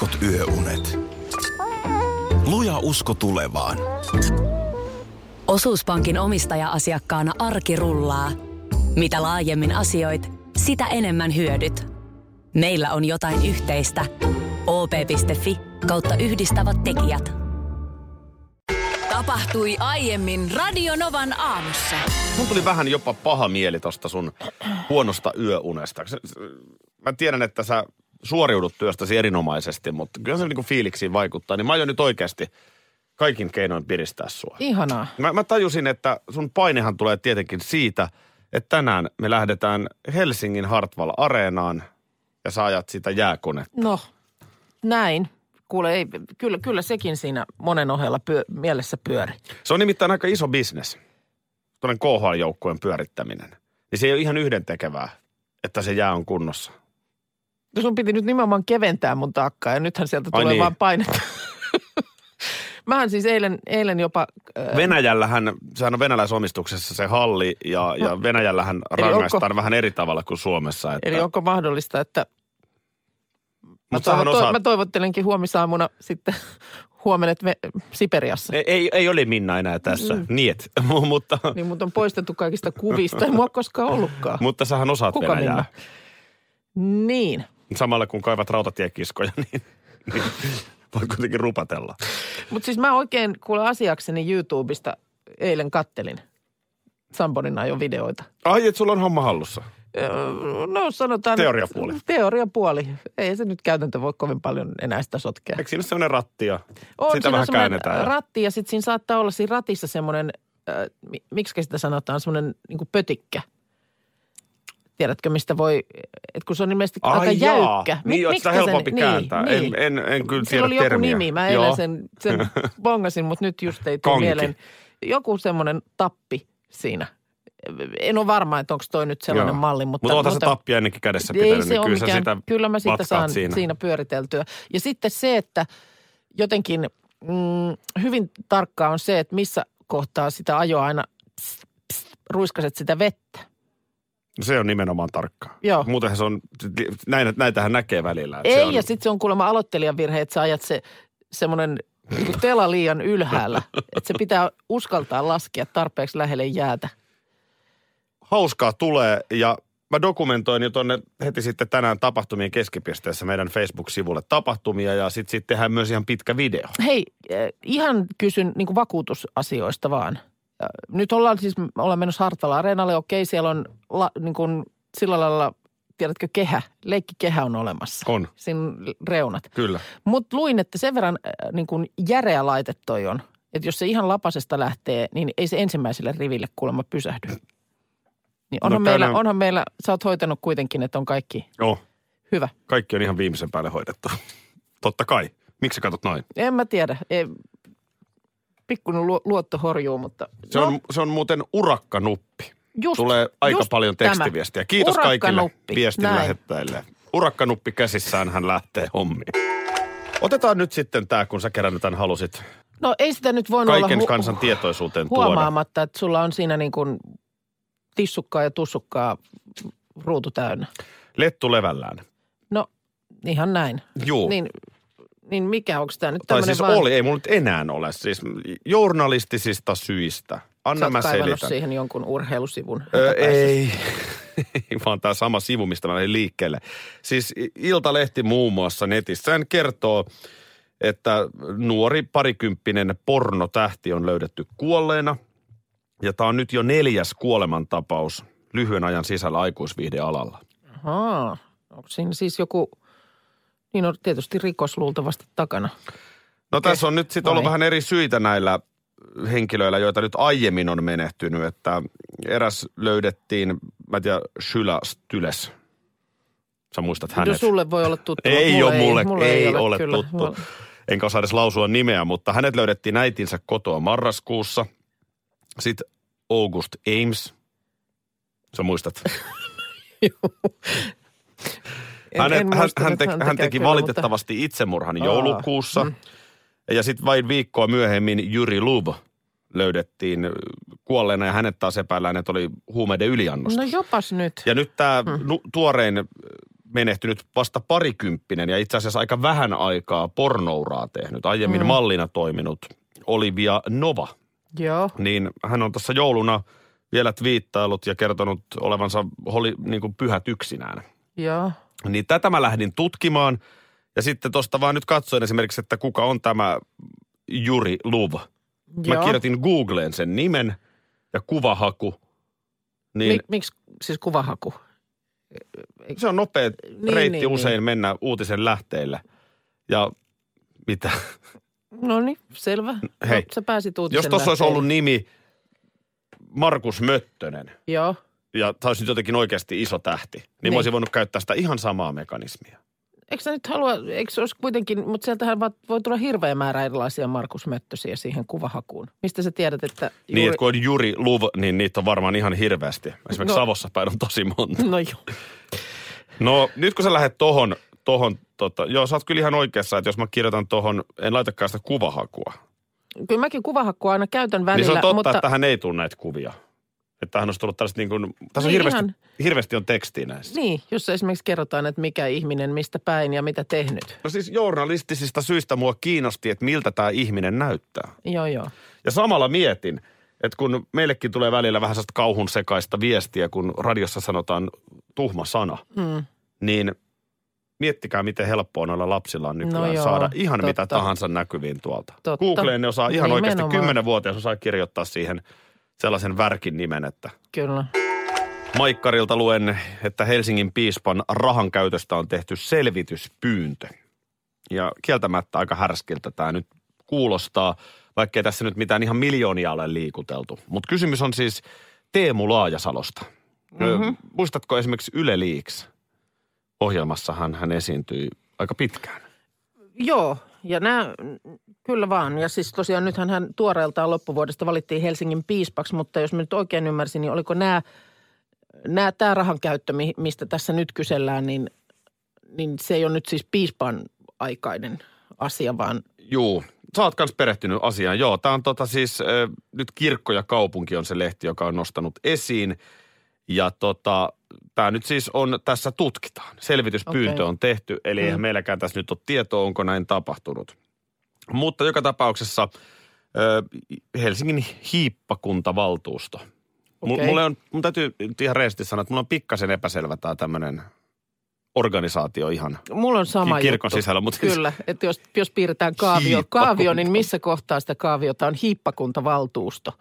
heikot yöunet. Luja usko tulevaan. Osuuspankin omistaja-asiakkaana arki rullaa. Mitä laajemmin asioit, sitä enemmän hyödyt. Meillä on jotain yhteistä. op.fi kautta yhdistävät tekijät. Tapahtui aiemmin Radionovan aamussa. Mun tuli vähän jopa paha mieli tosta sun huonosta yöunesta. Mä tiedän, että sä suoriudut työstäsi erinomaisesti, mutta kyllä se niinku fiiliksiin vaikuttaa. Niin mä aion nyt oikeasti kaikin keinoin piristää sua. Ihanaa. Mä, mä tajusin, että sun painehan tulee tietenkin siitä, että tänään me lähdetään Helsingin Hartwall Areenaan ja sä ajat sitä jääkonetta. No, näin. Kuule, ei, kyllä, kyllä sekin siinä monen ohella pyö, mielessä pyöri. Se on nimittäin aika iso bisnes, tuollainen KHL-joukkueen pyörittäminen. Niin se ei ole ihan yhdentekevää, että se jää on kunnossa. No Sun piti nyt nimenomaan keventää mun taakkaa ja nythän sieltä Ai tulee niin. vaan painetta. Mähän siis eilen, eilen jopa... Äh, Venäjällähän, sehän on venäläisomistuksessa se halli ja, ja Venäjällähän rangaistaan onko- vähän eri tavalla kuin Suomessa. Että eli onko mahdollista, että... Mä, Mutta sähän toivo, osaat- mä toivottelenkin huomisaamuna sitten huomenet me, Siperiassa. ei, ei, ei ole Minna enää tässä, mm. niet. mutta, Niin mut on poistettu kaikista kuvista. Ei mua koskaan ollutkaan. mutta sähän osaat Kuka Venäjää. Minna? Niin. Samalla kun kaivat rautatiekiskoja, niin, niin voi kuitenkin rupatella. Mutta siis mä oikein kuule asiakseni YouTubesta eilen kattelin Samponin ajon videoita. Ai, että sulla on homma hallussa. Öö, No sanotaan... Teoriapuoli. Teoriapuoli. Ei se nyt käytäntö voi kovin paljon enää sitä sotkea. Eikö siinä ole sellainen ratti ja On sitä vähän käännetään? ratti ja sitten siinä saattaa olla siinä ratissa semmoinen, äh, miksi sitä sanotaan, semmoinen niin pötikkä. Tiedätkö, mistä voi, että kun se on ilmeisesti Ai aika jaa. jäykkä. Niin, Mi- on sitä miksikä sen- helpompi kääntää. En- en- en kyllä Sillä tiedä oli joku termiä. nimi, mä eilen sen, sen bongasin, mutta nyt just ei tule mieleen. Joku semmoinen tappi siinä. En ole varma, että onko toi nyt sellainen Joo. malli, mutta... Mutta se tappia ennenkin kädessä ei pitänyt, se niin kyllä mikään, sitä kyllä mä matkaat saan siinä. siinä. pyöriteltyä. Ja sitten se, että jotenkin mm, hyvin tarkkaa on se, että missä kohtaa sitä ajoa aina pst, pst, ruiskaset sitä vettä. No Se on nimenomaan tarkkaa. Joo. Muutenhan se on, näin, näitähän näkee välillä. että Ei, se on... ja sitten se on kuulemma aloittelijan virhe, että sä ajat se semmoinen niin tela liian ylhäällä. että se pitää uskaltaa laskea tarpeeksi lähelle jäätä. Hauskaa tulee ja mä dokumentoin jo tonne heti sitten tänään tapahtumien keskipisteessä meidän Facebook-sivulle tapahtumia ja sitten sit tehdään myös ihan pitkä video. Hei, eh, ihan kysyn niin vakuutusasioista vaan. Ja Nyt ollaan siis, ollaan menossa Hartwalla Areenalle, okei, siellä on la, niin kuin sillä lailla, tiedätkö, kehä, leikkikehä on olemassa. On. Siinä reunat. Kyllä. Mutta luin, että sen verran äh, niin kuin järeä laite toi on, että jos se ihan lapasesta lähtee, niin ei se ensimmäiselle riville kuulemma pysähdy. Niin onhan, No meillä, tänään- onhan meillä, sä oot hoitanut kuitenkin, että on kaikki Joo, hyvä. kaikki on ihan viimeisen päälle hoidettu. Totta kai. Miksi katsot noin? En mä tiedä, ei, pikkuinen lu, luotto horjuu, mutta... Se, on, se on muuten urakkanuppi. just, Tulee aika just paljon tämä. tekstiviestiä. Kiitos kaikille viestin näin. lähettäjille. Urakkanuppi käsissään hän lähtee hommiin. Otetaan nyt sitten tämä, kun sä kerran tämän halusit No ei sitä nyt kaiken olla kansan tietoisuuteen tuoda. huomaamatta, että sulla on siinä niin kuin tissukkaa ja tussukkaa ruutu täynnä. Lettu levällään. No ihan näin. Juu. Niin, niin mikä, onko tämä nyt Tai siis vaan... oli, ei mulla nyt enää ole. Siis journalistisista syistä. Anna mä selitän. siihen jonkun urheilusivun. Ö, hätäpäisesti. ei, vaan tämä sama sivu, mistä mä lähdin liikkeelle. Siis Iltalehti muun muassa netissä hän kertoo, että nuori parikymppinen pornotähti on löydetty kuolleena. Ja tämä on nyt jo neljäs kuolemantapaus lyhyen ajan sisällä aikuisviihdealalla. Ahaa. Onko siinä siis joku, niin on tietysti rikos luultavasti takana. No tässä on nyt sitten ollut Vai? vähän eri syitä näillä henkilöillä, joita nyt aiemmin on menehtynyt, että eräs löydettiin, mä en tiedä, Shyla Styles. Sä muistat No hänet. sulle voi olla tuttu. Ei mutta ole mulle, mulle ei ole kyllä. tuttu. Mulla- Enkä osaa edes lausua nimeä, mutta hänet löydettiin äitinsä kotoa marraskuussa. Sitten August Ames. Sä muistat. En- Hänet, en hän, muista hän, nyt te, häntäkään hän teki kyllä, valitettavasti itsemurhan Aa, joulukuussa. mm. Ja sitten vain viikkoa myöhemmin Jyri Lub löydettiin kuolleena ja hänet taas epäillään, että oli huumeiden Mutta... yliannosta. No jopas nyt. Ja nyt tämä Mm. nu, tuorein menehtynyt vasta parikymppinen ja itse asiassa aika vähän aikaa pornouraa tehnyt. Aiemmin mm. mallina toiminut Olivia Nova. Joo. Niin hän on tuossa jouluna vielä twiittailut ja kertonut olevansa holi, niin kuin pyhät yksinään. Joo. Niin tätä mä lähdin tutkimaan. Ja sitten tuosta vaan nyt katsoin esimerkiksi, että kuka on tämä Juri Luv. Mä Joo. kirjoitin Googleen sen nimen ja kuvahaku. Niin Mik, miksi siis kuvahaku? se on nopea Niin, reitti niin, usein niin. mennä uutisen lähteille. Ja mitä? No niin, selvä. Hei, no, sä pääsit uutisen Jos tuossa olisi ollut nimi Markus Möttönen ja tämä olisi nyt jotenkin oikeasti iso tähti, niin, niin. Mä olisin voinut käyttää sitä ihan samaa mekanismia. Eikö sä nyt halua, eikö se olisi kuitenkin, mutta sieltähän voi tulla hirveä määrä erilaisia Markus Möttösiä siihen kuvahakuun. Mistä sä tiedät, että juuri... Niin, että kun on Juri Luv, niin niitä on varmaan ihan hirveästi. Esimerkiksi no. Savossa päin on tosi monta. No joo. No nyt kun sä lähdet tohon, tohon tota, joo sä oot kyllä ihan oikeassa, että jos mä kirjoitan tohon, en laitakaan sitä kuvahakua. Kyllä mäkin kuvahakkua aina käytän välillä, niin se on totta, mutta... että tähän ei tule näitä kuvia. Että tähän olisi tullut tällaista niin kuin, tässä on Niin hirveästi, ihan- hirveästi on tekstiä näissä. Niin, jos esimerkiksi kerrotaan, että mikä ihminen mistä päin ja mitä tehnyt. No siis journalistisista syistä mua kiinnosti, että miltä tämä ihminen näyttää. Joo, joo. Ja samalla mietin, että kun meillekin tulee välillä vähän sellaista kauhun sekaista viestiä, kun radiossa sanotaan tuhma sana, Mm. niin miettikää, miten helppoa noilla lapsilla on nykyään No joo, saada ihan totta. mitä tahansa näkyviin tuolta. Totta. Googleen ne osaa ihan oikeasti Nimenomaan. kymmenenvuotias osaa kirjoittaa siihen sellaisen värkin nimen, että Kyllä. Maikkarilta luen, että Helsingin piispan rahan käytöstä on tehty selvityspyyntö. Ja kieltämättä aika härskiltä tämä nyt kuulostaa, vaikkei tässä nyt mitään ihan miljoonia ole liikuteltu. Mutta kysymys on siis Teemu Laajasalosta. Mm-hmm. Muistatko esimerkiksi Yle Leaks? Ohjelmassahan hän esiintyi aika pitkään. Joo, ja nämä, kyllä vaan. Ja siis tosiaan nythän hän tuoreeltaan loppuvuodesta valittiin Helsingin piispaksi, mutta jos mä nyt oikein ymmärsin, niin oliko nämä, nämä tämä rahan käyttö, mi- mistä tässä nyt kysellään, niin, niin se ei ole nyt siis piispan aikainen asia, vaan Juu, sä oot kans perehtynyt asiaan. Joo, tää on tota siis, äh, nyt Kirkko ja kaupunki on se lehti, joka on nostanut esiin. Ja tota, tämä nyt siis on, tässä tutkitaan. Selvityspyyntö Okei. on tehty, eli eihän Mm. meilläkään tässä nyt ole tietoa, onko näin tapahtunut. Mutta joka tapauksessa Helsingin hiippakuntavaltuusto. Okay. Okei. Mulle on, mun täytyy ihan reesti sanoa, että mulla on pikkasen epäselvä tämä tämmöinen organisaatio ihan. mulla on sama Ki- kirkon juttu. sisällä, mutta siis- Kyllä, että jos, jos piirretään kaavio, kaavio, niin missä kohtaa sitä kaaviota on hiippakuntavaltuusto?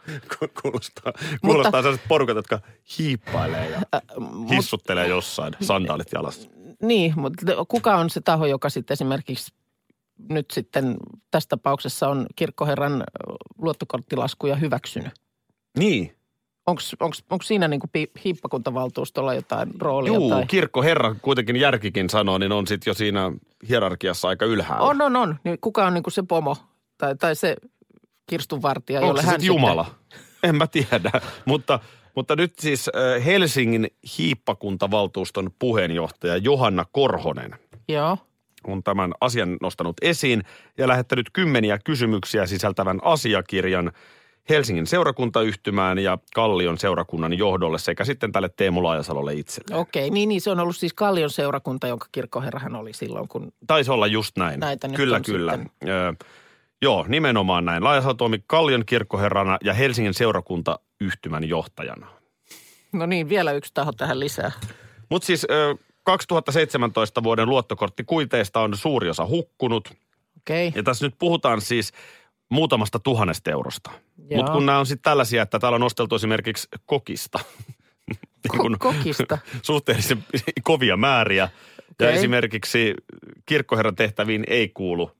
Kuulostaa, kuulostaa sellaiset porukat, jotka hiippailee ja hissuttelee jossain, sandaalit jalassa. Niin, mutta kuka on se taho, joka sitten esimerkiksi nyt sitten tässä tapauksessa on kirkkoherran luottokorttilaskuja hyväksynyt? Niin. Onko siinä niin hiippakuntavaltuustolla jotain roolia? Juu, tai? kirkkoherra kuitenkin järkikin sanoo, niin on sitten jo siinä hierarkiassa aika ylhäällä. On, on, on. Niin kuka on niin se pomo tai, tai se kirstunvartija, jolle se hän sitten Jumala? En mä tiedä, mutta, mutta nyt siis äh, Helsingin hiippakuntavaltuuston puheenjohtaja Johanna Korhonen joo, on tämän asian nostanut esiin ja lähettänyt kymmeniä kysymyksiä sisältävän asiakirjan Helsingin seurakuntayhtymään ja Kallion seurakunnan johdolle sekä sitten tälle Teemu Laajasalolle itselleen. okei. Niin, niin se on ollut siis Kallion seurakunta, jonka kirkkoherrahan oli silloin, kun Taisi olla just näin. Näitä nyt kyllä, kyllä. sitten. Ö, joo, nimenomaan näin. Laajasalo toimi Kallion kirkkoherrana ja Helsingin seurakuntayhtymän johtajana. No niin, vielä yksi taho tähän lisää. Mutta siis ö, 2017 vuoden luottokorttikuiteista on suuri osa hukkunut. Okei. Ja tässä nyt puhutaan siis muutamasta tuhannesta eurosta. Mutta kun nämä on sitten tällaisia, että täällä on nosteltu esimerkiksi kokista. Niin kun- Ko- kokista. suhteellisen kovia määriä. Ja Okei. esimerkiksi kirkkoherran tehtäviin ei kuulu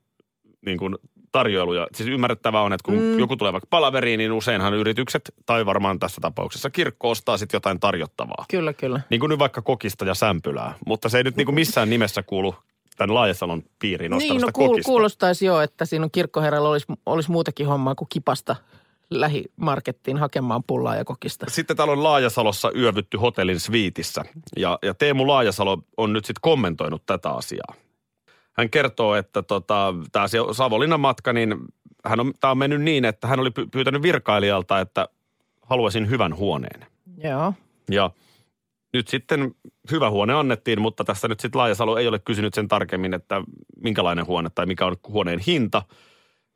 niin kuin tarjoiluja. Siis ymmärrettävää on, että kun mm. joku tulee vaikka palaveriin, niin useinhan yritykset, tai varmaan tässä tapauksessa kirkko ostaa sitten jotain tarjottavaa. Kyllä, kyllä. Niin kuin nyt vaikka kokista ja sämpylää. Mutta se ei nyt niin kuin missään nimessä kuulu tämän Laajasalon piiriin Niin, no kuul, kokista. kuulostaisi jo, että siinä on kirkkoherralla olisi, olisi muutakin hommaa kuin kipasta lähimarkettiin hakemaan pullaa ja kokista. Sitten täällä on Laajasalossa yövytty hotellin sviitissä ja, ja Teemu Laajasalo on nyt sitten kommentoinut tätä asiaa. Hän kertoo, että tota, tämä Savonlinnan matka, niin hän on, tämä on mennyt niin, että hän oli py- pyytänyt virkailijalta, että haluaisin hyvän huoneen. Joo. Ja nyt sitten hyvä huone annettiin, mutta tässä nyt sitten Laajasalo ei ole kysynyt sen tarkemmin, että minkälainen huone tai mikä on huoneen hinta.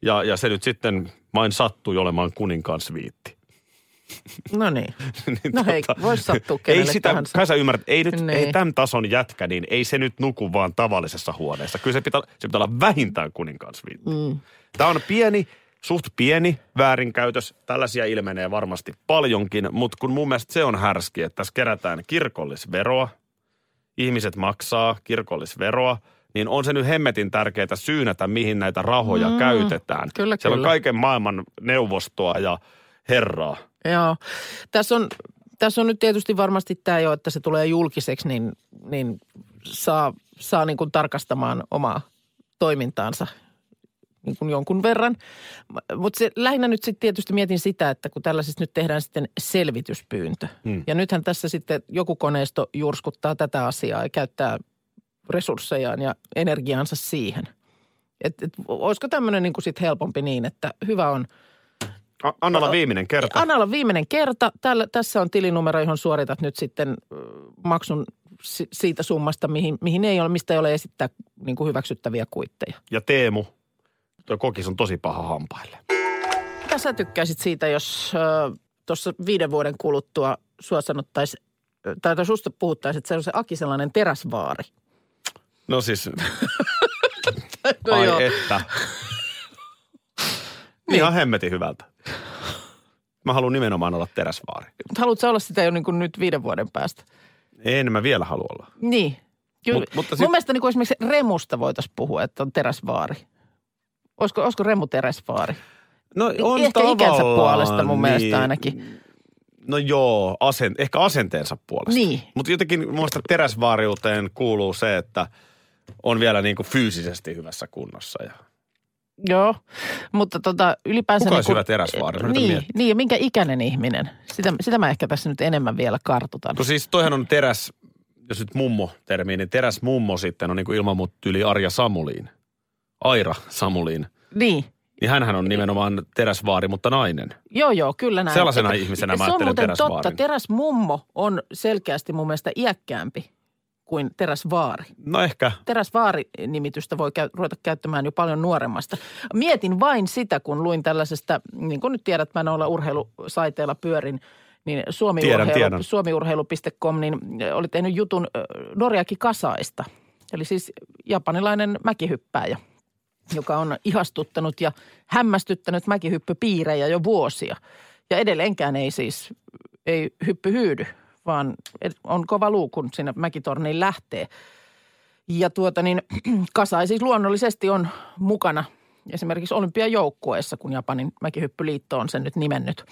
Ja, ja se nyt sitten vain sattui olemaan kuninkaan sviitti. No niin. Niin No hei, tota, voisi sattua Ei sitä, tahansa. kai sä ymmärrät, ei nyt, Niin. ei tämän tason jätkä, niin ei se nyt nuku vaan tavallisessa huoneessa. Kyllä se pitää, se pitää olla vähintään kuninkaan sviitti. Mm. Tämä on pieni, suht pieni väärinkäytös. Tällaisia ilmenee varmasti paljonkin, mutta kun mun mielestä se on härski, että tässä kerätään kirkollisveroa, ihmiset maksaa kirkollisveroa, niin on se nyt hemmetin tärkeää syynätä, mihin näitä rahoja mm, käytetään. kyllä, Siellä kyllä. on kaiken maailman neuvostoa ja herraa. Joo. Tässä on, tässä on nyt tietysti varmasti tämä jo, että se tulee julkiseksi, niin, niin saa, saa niin kuin tarkastamaan omaa toimintaansa niin kuin jonkun verran. Mutta lähinnä nyt sitten tietysti mietin sitä, että kun tällaisesta nyt tehdään sitten selvityspyyntö. Hmm. Ja nythän tässä sitten joku koneisto jurskuttaa tätä asiaa ja käyttää resurssejaan ja energiaansa siihen. Et, et, olisiko tämmöinen niin sitten helpompi niin, että hyvä on – A- Annalla viimeinen kerta. Annalla viimeinen kerta. Täällä, tässä on tilinumero, johon suoritat nyt sitten maksun si- siitä summasta, mihin, mihin ei ole, mistä ei ole esittää niin kuin hyväksyttäviä kuitteja. Ja Teemu, tuo kokis on tosi paha hampaille. Mitä sä tykkäisit siitä, jos tuossa viiden vuoden kuluttua sua sanottaisiin, tai tai susta puhuttaisiin, että se on se Aki sellainen teräsvaari? No siis, No ai joo. että. Ihan hemmetin hyvältä. Mä haluan nimenomaan olla teräsvaari. Mutta haluatko olla sitä jo niin kuin nyt viiden vuoden päästä? En mä vielä halua olla. Niin. Kyllä. Mut- mutta Mun sit- mielestä niin kuin esimerkiksi Remusta voitaisiin puhua, että on teräsvaari. Olisiko, olisiko Remu teräsvaari? No on Ehkä ikänsä tavallaan, puolesta mun mielestä niin. ainakin. No joo, asen, ehkä asenteensa puolesta. Niin. Mutta jotenkin mun mielestä teräsvaariuteen kuuluu se, että on vielä niin kuin fyysisesti hyvässä kunnossa. Ja Joo, mutta tota, ylipäänsä... Kuka olisi niin hyvä teräsvaari? Niin, miettiä. niin, ja minkä ikäinen ihminen? Sitä, sitä mä ehkä tässä nyt enemmän vielä kartutan. kun siis toihan on teräs, jos nyt mummo termi, niin teräs mummo sitten on niin kuin ilman muuta yli Arja Samuliin. Aira Samuliin. Niin, Niin hänhän on nimenomaan teräsvaari, mutta nainen. joo joo, kyllä näin. Sellaisena Että- ihmisenä mä Se on ajattelen muuten totta, teräsvaarin. teräsmummo on selkeästi mun mielestä iäkkäämpi kuin teräsvaari. No ehkä. Teräsvaari-nimitystä voi käy, ruveta käyttämään jo paljon nuoremmasta. Mietin vain sitä, kun luin tällaisesta, niin kuin nyt tiedät, mä noilla urheilusaiteilla pyörin, niin Suomi Tiedän, urheilu, tiedän. suomiurheilu.com niin oli tehnyt jutun Noriaki Kasaista. Eli siis japanilainen mäkihyppääjä, joka on ihastuttanut ja hämmästyttänyt mäkihyppypiirejä jo vuosia. Ja edelleenkään ei siis, ei hyppy hyydy, vaan on kova luu, kun sinne mäkitorniin lähtee. Ja tuota niin, Kasai siis luonnollisesti on mukana esimerkiksi olympiajoukkueessa, kun Japanin mäkihyppyliitto on sen nyt nimennyt.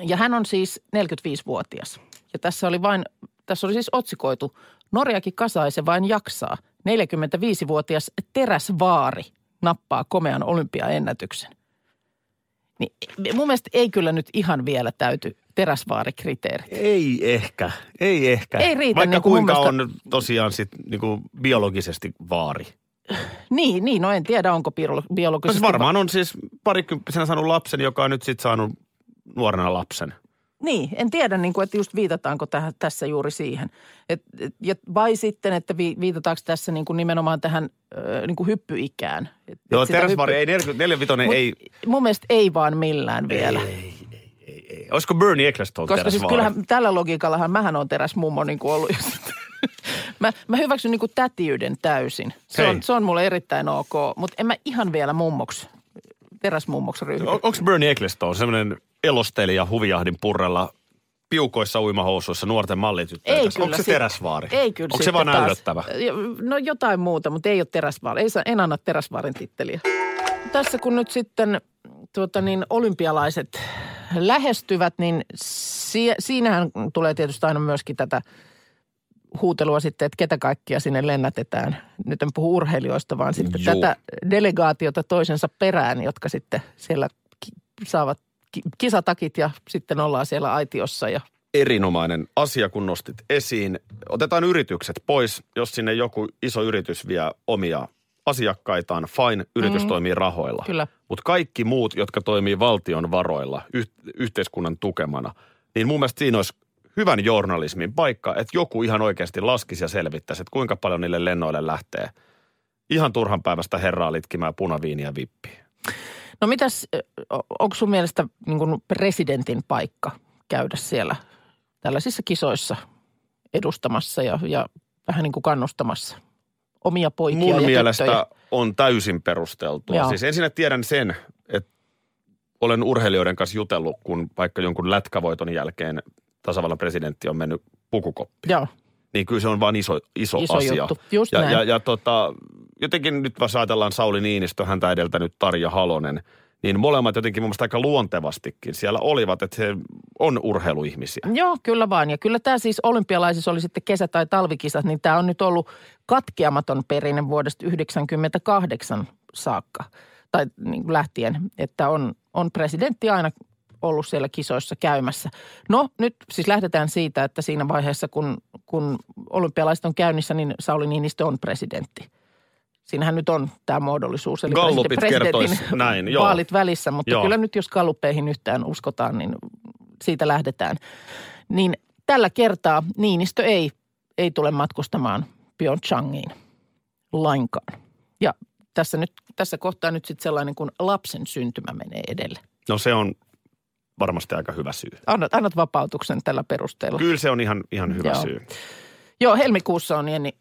Ja hän on siis 45-vuotias. Ja tässä oli vain, tässä oli siis otsikoitu, Norjaki Kasai se vain jaksaa. 45-vuotias teräsvaari nappaa komean olympiaennätyksen. Niin mun mielestä ei kyllä nyt ihan vielä täyty teräsvaarikriteerit. Ei ehkä, ei ehkä. Ei riitä Vaikka niin kuin kuinka mielestä- on tosiaan sit niin kuin biologisesti vaari. Niin, niin, no en tiedä onko biolo- No biologisesti. siis varmaan on siis parikymppisenä saanut lapsen, joka on nyt sitten saanut nuorena lapsen. Niin, en tiedä, niin kuin, että just viitataanko tähän, tässä juuri siihen. Et, et, ja, vai sitten, että vi, viitataanko tässä niin kuin nimenomaan tähän ö, niin kuin hyppyikään. Et, Joo, et sitä teräsvaari hyppy- ei, 45 Mut ei, Mun mielestä ei vaan millään vielä. ei, ei, ei. Olisiko Bernie Ecclestone Koska siis kyllähän tällä logiikallahan mähän on teräsmummo niin kuin ollut. mä, mä hyväksyn niin kuin tätiyden täysin. Se Hei. on, se on mulle erittäin ok, mutta en mä ihan vielä mummoksi, teräsmummoksi ryhdy. On, onko Bernie Ecclestone semmoinen elostelija huvijahdin purrella piukoissa uimahousuissa nuorten mallityttöjen Ei kyllä. Onko se sit- teräsvaari? Ei kyllä Onko se vaan taas. näytettävä? No jotain muuta, mutta ei ole teräsvaari. Ei, saa- en anna teräsvaarin titteliä. Tässä kun nyt sitten tuota niin, olympialaiset lähestyvät, niin si- siinähän tulee tietysti aina myöskin tätä huutelua sitten, että ketä kaikkia sinne lennätetään. Nyt en puhu urheilijoista, vaan sitten Juu. tätä delegaatiota toisensa perään, jotka sitten siellä saavat ki- kisatakit ja sitten ollaan siellä aitiossa ja erinomainen asia, kun nostit esiin. Otetaan yritykset pois, jos sinne joku iso yritys vie omia asiakkaitaan. Fine, yritys mm. toimii rahoilla. Kyllä. Mutta kaikki muut, jotka toimii valtion varoilla, yh- yhteiskunnan tukemana, niin mun mielestä siinä olisi hyvän journalismin paikka, että joku ihan oikeasti laskisi ja selvittäisi, että kuinka paljon niille lennoille lähtee ihan turhan päivästä herraa litkimään punaviiniä vippiin. No mitäs, onko sun mielestä niin presidentin paikka käydä siellä tällaisissa kisoissa edustamassa ja, ja vähän niin kuin kannustamassa omia poikia Mun ja mielestä tyttöjä? on täysin perusteltua. Joo. Siis ensinnä tiedän sen, että olen urheilijoiden kanssa jutellut, kun vaikka jonkun lätkävoiton jälkeen tasavallan presidentti on mennyt pukukoppiin. Joo, Niin kyllä se on vaan iso, iso, Iso asia. juttu. Just ja, näin. ja, ja tota, jotenkin nyt jos ajatellaan Sauli Niinistö, häntä edeltänyt Tarja Halonen, niin molemmat jotenkin mun mielestä aika luontevastikin siellä olivat, että he on urheiluihmisiä. Joo, kyllä vaan. Ja kyllä tämä siis olympialaisissa oli sitten kesä- tai talvikisat, niin tämä on nyt ollut katkeamaton perinne vuodesta 1998 saakka. Tai niin kuin lähtien, että on, on presidentti aina ollut siellä kisoissa käymässä. No nyt siis lähdetään siitä, että siinä vaiheessa kun, kun olympialaiset on käynnissä, niin Sauli Niinistö on presidentti. Siinähän nyt on tämä muodollisuus. Eli Gallupit presidentin näin, joo. vaalit välissä, mutta Joo. kyllä nyt jos galluppeihin yhtään uskotaan, niin siitä lähdetään. Niin tällä kertaa Niinistö ei, ei tule matkustamaan Pyeongchangiin lainkaan. Ja tässä, nyt, tässä kohtaa nyt sitten sellainen, kun lapsen syntymä menee edelle. No se on varmasti aika hyvä syy. Annat, annat vapautuksen tällä perusteella. Kyllä se on ihan, ihan hyvä Joo. syy. Joo, helmikuussa on Jenni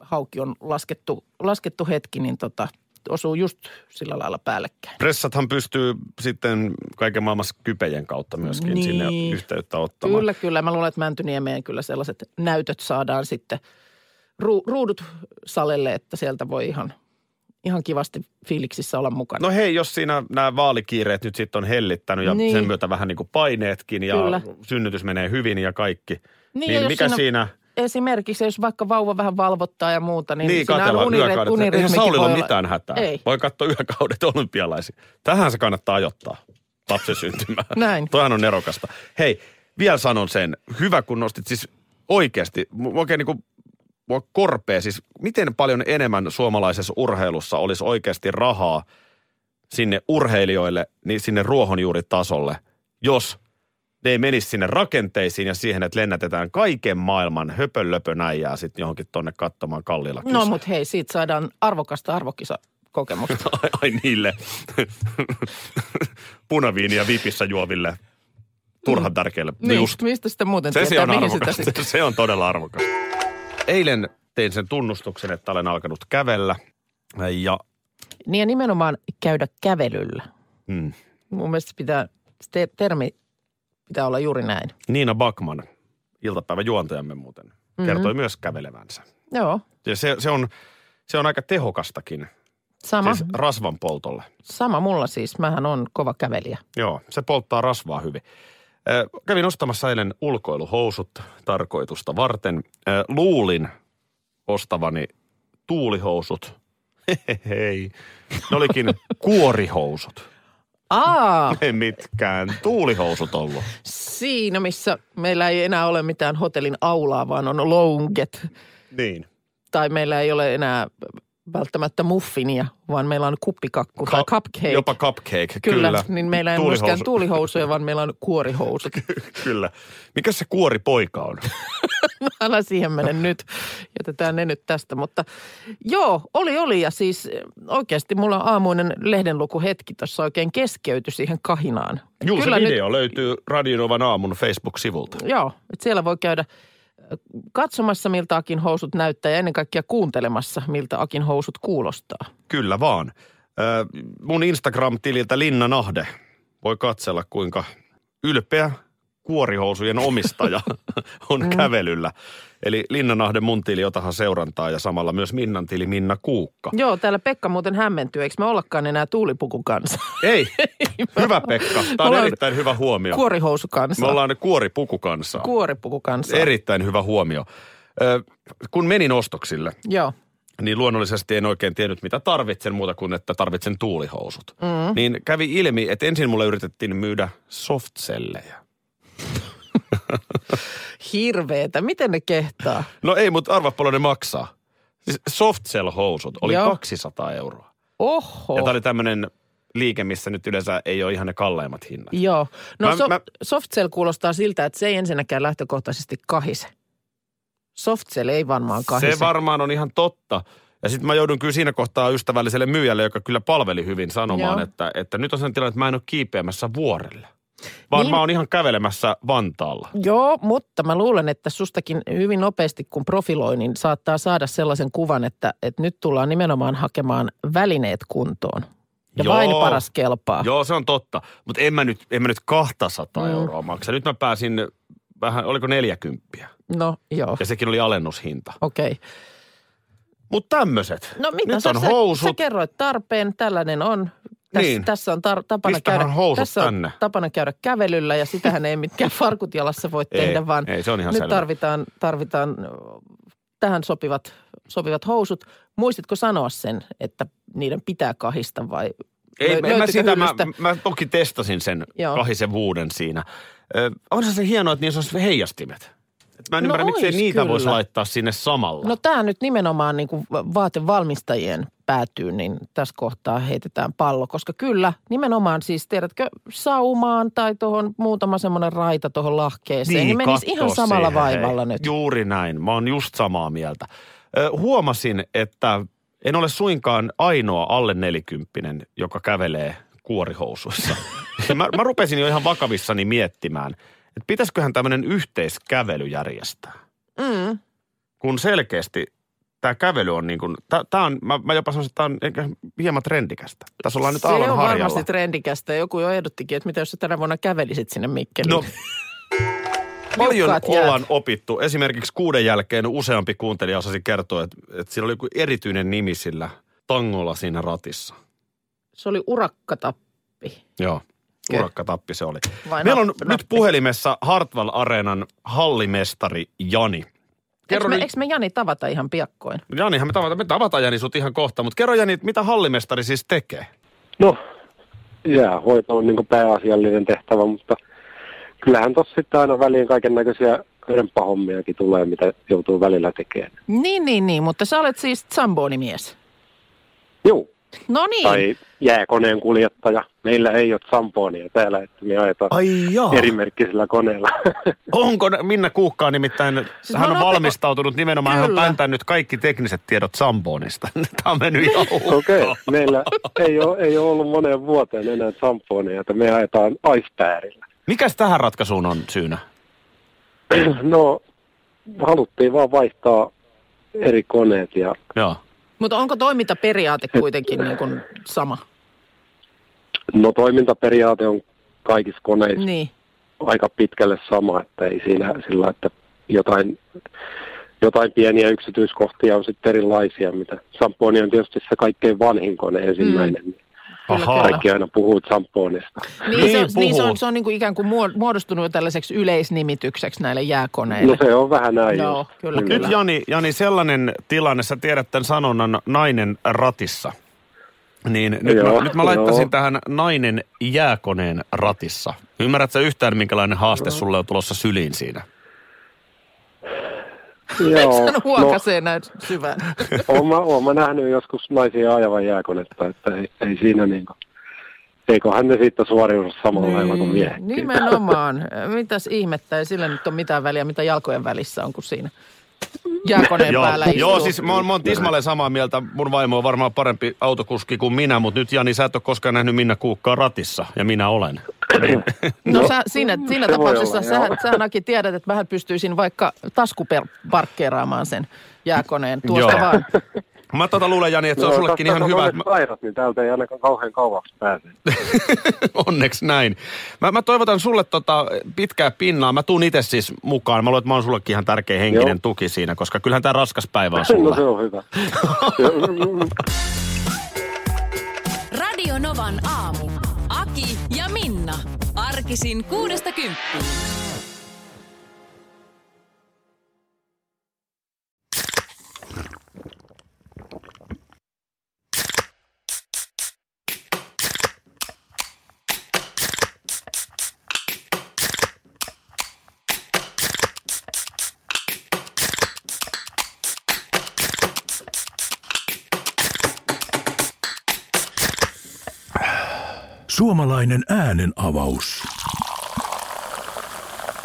Hauki on laskettu, laskettu hetki, niin tota, osuu just sillä lailla päällekkäin. Pressathan pystyy sitten kaiken maailmassa kypejen kautta myöskin Niin. sinne yhteyttä ottamaan. Kyllä, kyllä. Mä luulen, että Mäntyniemeen kyllä sellaiset näytöt saadaan sitten ru- ruudut salelle, että sieltä voi ihan, ihan kivasti fiiliksissä olla mukana. No hei, jos siinä nämä vaalikiireet nyt sitten on hellittänyt ja Niin. sen myötä vähän niin kuin paineetkin ja Kyllä. synnytys menee hyvin ja kaikki, Niin, niin, ja mikä siinä- siinä... Esimerkiksi jos vaikka vauva vähän valvottaa ja muuta, niin, Niin, siinä on katsellaan uniryt- yökaudet. Eihän unirytmikin Saulilla ole mitään hätää. Ei. Voi katsoa yökaudet olympialaisia. Tähän se kannattaa ajoittaa lapsen syntymään. Näin. Toihan on nerokasta. Hei, vielä sanon sen. Hyvä, kun nostit siis oikeasti, oikein niin kuin mua korpea, siis miten paljon enemmän suomalaisessa urheilussa olisi oikeasti rahaa sinne urheilijoille, niin sinne ruohonjuuritasolle, jos ne ei menisi sinne rakenteisiin ja siihen, että lennätetään kaiken maailman höpölöpönäijää sitten johonkin tonne katsomaan kallilla No mutta hei, siitä saadaan arvokasta arvokisakokemusta. ai, ai niille punaviiniä vipissä juoville turhan tärkeille. niin, Just. mistä sitä muuten Se, se tietää, on mihin sitä sitten... Se on todella arvokas. Eilen tein sen tunnustuksen, että olen alkanut kävellä. Ja Niin ja nimenomaan käydä kävelyllä. mm, Mun mielestä pitää, te- termi pitää olla juuri näin. Niina Bakman, iltapäivän juontajamme muuten, Mhm. kertoi myös kävelevänsä. Joo, Ja se, se, on, se on aika tehokastakin, sama, siis rasvan poltolle. sama mulla siis. Mähän on kova kävelijä. Joo, se polttaa rasvaa hyvin. Ö, Kävin ostamassa eilen ulkoiluhousut tarkoitusta varten. Ö, Luulin ostavani tuulihousut. Hei, ne olikin kuorihousut. Aa, Ei mitkään tuulihousut ollut. siinä missä meillä ei enää ole mitään hotellin aulaa, vaan on lounget. Niin. Tai meillä ei ole enää välttämättä muffinia, vaan meillä on kuppikakku tai cupcake. Jopa cupcake, Kyllä, kyllä. niin meillä ei ole myöskään tuulihousuja, vaan meillä on kuorihousut. Kyllä. Mikä se kuoripoika on? Älä siihen mene nyt. Jätetään ne nyt tästä. Mutta joo, oli oli ja siis oikeasti mulla aamuinen lehdenlukuhetki tuossa oikein keskeytyi siihen kahinaan. Juu, se Kyllä video nyt... löytyy Radionovan aamun Facebook-sivulta. Joo, että siellä voi käydä katsomassa, miltä Akin housut näyttää ja ennen kaikkea kuuntelemassa, miltä Akin housut kuulostaa. Kyllä vaan. Mun Instagram-tililtä Linna Nahde voi katsella, kuinka ylpeä kuorihousujen omistaja on kävelyllä. Eli Linna Nahde mun tili, jotahan seurantaa ja samalla myös Minnan tili Minna Kuukka. Joo, täällä Pekka muuten hämmentyy. Eikö me ollakaan enää tuulipukun kanssa? Ei, hyvä Pekka. Tämä on erittäin hyvä huomio. Kuorihousu kanssa. Me ollaan kuoripuku kanssa. Kuoripuku kanssa. Erittäin hyvä huomio. Ö, kun menin ostoksille, Joo. niin luonnollisesti en oikein tiennyt, mitä tarvitsen muuta kuin, että tarvitsen tuulihousut. Mm. Niin kävi ilmi, että ensin mulle yritettiin myydä softsellejä. Hirveetä. Miten ne kehtaa? No ei, mutta arva paljon ne maksaa. Siis softsell-housut oli Joo. 200 euroa. Oho. Ja tämä oli tämmöinen liike, missä nyt yleensä ei ole ihan ne kalleimmat hinnat. Joo. No Mä- so, mä- Softcell kuulostaa siltä, että se ei ensinnäkään lähtökohtaisesti kahise. Softcell ei varmaan kahise. Se varmaan on ihan totta. Ja sitten mä joudun kyllä siinä kohtaa ystävälliselle myyjälle, joka kyllä palveli hyvin sanomaan, Joo. että, että nyt on sen tilanne, että mä en ole kiipeämässä vuorelle. Vaan Niin. mä oon ihan kävelemässä Vantaalla. Joo, mutta mä luulen, että sustakin hyvin nopeasti kun profiloi, niin saattaa saada sellaisen kuvan, että, että nyt tullaan nimenomaan hakemaan välineet kuntoon. Ja Joo. vain paras kelpaa. Joo, se on totta. Mutta en mä nyt, en mä nyt 200 Mm. euroa maksa. Nyt mä pääsin vähän, oliko 40. No joo, Ja sekin oli alennushinta. okei. Okay. Mutta tämmöiset. No mitä Nyt sä, on sä, housut. sä kerroit tarpeen, tällainen on. Tässä, Niin. tässä on tar- tapana, Pistähän käydä, housut tässä on tänne. tapana käydä kävelyllä ja sitähän ei mitkään farkut jalassa voi Ei, tehdä, vaan ei, se on ihan nyt selvä. tarvitaan, tarvitaan tähän sopivat, sopivat housut. Muistitko sanoa sen, että niiden pitää kahista vai Ei, lö- mä, sitä, mä, mä toki testasin sen Joo. kahisevuuden siinä. Ö, onhan se hienoa, että niissä olisi heijastimet. Et mä en No ymmärrä, miksei niitä voisi kyllä. laittaa sinne samalla. No tämä nyt nimenomaan niin kuin vaatevalmistajien päätyy, niin tässä kohtaa heitetään pallo. Koska kyllä, nimenomaan siis tiedätkö, saumaan tai tuohon muutama semmoinen raita tuohon lahkeeseen, niin, menisi kattoo ihan samalla siihen, vaivalla nyt. Juuri näin. Mä oon just samaa mieltä. Ö, huomasin, että en ole suinkaan ainoa alle nelikymppinen, joka kävelee kuorihousuissa. Mä, mä rupesin jo ihan vakavissani miettimään, että pitäisiköhän tämmöinen yhteiskävely järjestää. Mm. Kun selkeästi tämä kävely on niin kuin, tämä on, mä, mä jopa sanoisin, että tämä on hieman trendikästä. Tässä ollaan nyt Se aallon on harjalla. varmasti trendikästä. Joku jo ehdottikin, että mitä jos sä tänä vuonna kävelisit sinne Mikkeliin. No, paljon Liukkaat jäät. ollaan opittu. Esimerkiksi kuuden jälkeen useampi kuuntelija osasi kertoa, että, että siellä oli joku erityinen nimi sillä tangolla siinä ratissa. Se oli urakkatappi. Joo. Urakkatappi se oli. Vai Meillä on nappi? nyt puhelimessa Hartwall Areenan hallimestari Jani. Eikö Kerro me, nyt, eikö me Jani tavata ihan piakkoin? Janihan me tavataan, me tavataan Jani sut ihan kohta, mutta kerro Jani, mitä hallimestari siis tekee? No, jäähoito on niin pääasiallinen tehtävä, mutta kyllähän tuossa sitten aina väliin kaiken näköisiä rempahommiakin tulee, mitä joutuu välillä tekemään. Niin, niin, niin, mutta sä olet siis Zamboni-mies. Joo, No niin. tai jääkoneen kuljettaja. Meillä ei ole samponia täällä, että me ajetaan Ai jaa. erimerkkisellä koneella. Onko Minna Kuukkaa nimittäin, Siis hän on valmistautunut nimenomaan, hän on Kyllä. pääntänyt kaikki tekniset tiedot Sampoonista. Tämä on mennyt ihan Okei, hukkaan. meillä ei ole, ei ole ollut moneen vuoteen enää samponia, että me ajetaan icepäärillä. Mikäs tähän ratkaisuun on syynä? No, haluttiin vaan vaihtaa eri koneet ja Joo. Mutta onko toimintaperiaate kuitenkin niin kuin sama? no toimintaperiaate on kaikissa koneissa Niin. aika pitkälle sama, että ei siinä sillä, että jotain, jotain pieniä yksityiskohtia on sitten erilaisia, mitä Samponi on tietysti se kaikkein vanhin kone ensimmäinen. Mm. Kyllä, Ahaa. kyllä. Kaikki aina puhuu Samponista. Niin, Niin se, on, niin se puhuu. on, se on niin kuin ikään kuin muod- muodostunut tällaiseksi yleisnimitykseksi näille jääkoneille. No se on vähän näin. Joo, just. kyllä, Nyt kyllä. Jani, Jani, sellainen tilanne, sä tiedät tämän sanonnan nainen ratissa. Niin nyt, Joo, mä, nyt mä laittaisin joo. tähän nainen jääkoneen ratissa. Ymmärrätkö yhtään, minkälainen haaste sulle on tulossa syliin siinä? Joo, no, huokasee näin syvään. oon, mä, oon mä nähnyt joskus naisia ajavan jääkonetta, että ei, ei siinä niinku, eiköhän ne siitä suoriudu samalla lailla kuin miehet. Niin, Nimenomaan. Mitäs ihmettä, ei sillä nyt ole mitään väliä, mitä jalkojen välissä on kuin siinä jääkoneen Joo, päällä istuu. joo siis mä oon, mä oon tismalleen samaa mieltä. Mun vaimo on varmaan parempi autokuski kuin minä, mutta nyt Jani, sä et ole koskaan nähnyt Minna Kuukkaa ratissa, ja minä olen. No, No, sä, siinä, siinä tapauksessa olla, sä, joo. sä Naki tiedät, että vähän pystyisin vaikka taskuparkkeeraamaan sen jääkoneen tuosta Joo. vaan. Mä tota luulen, Jani, että se on Joo, sullekin ihan hyvä. Että mä, Sairaat, niin täältä ei ainakaan kauhean kauaksi pääse. onneksi näin. Mä, mä toivotan sulle tota pitkää pinnaa. Mä tuun itse siis mukaan. Mä luulen, että mä oon sullekin ihan tärkeä henkinen Joo. tuki siinä, koska kyllähän tämä raskas päivä on No sulla. se on hyvä. Radio Novan aamu arkisin kuudesta kymppiin. Suomalainen äänen avaus.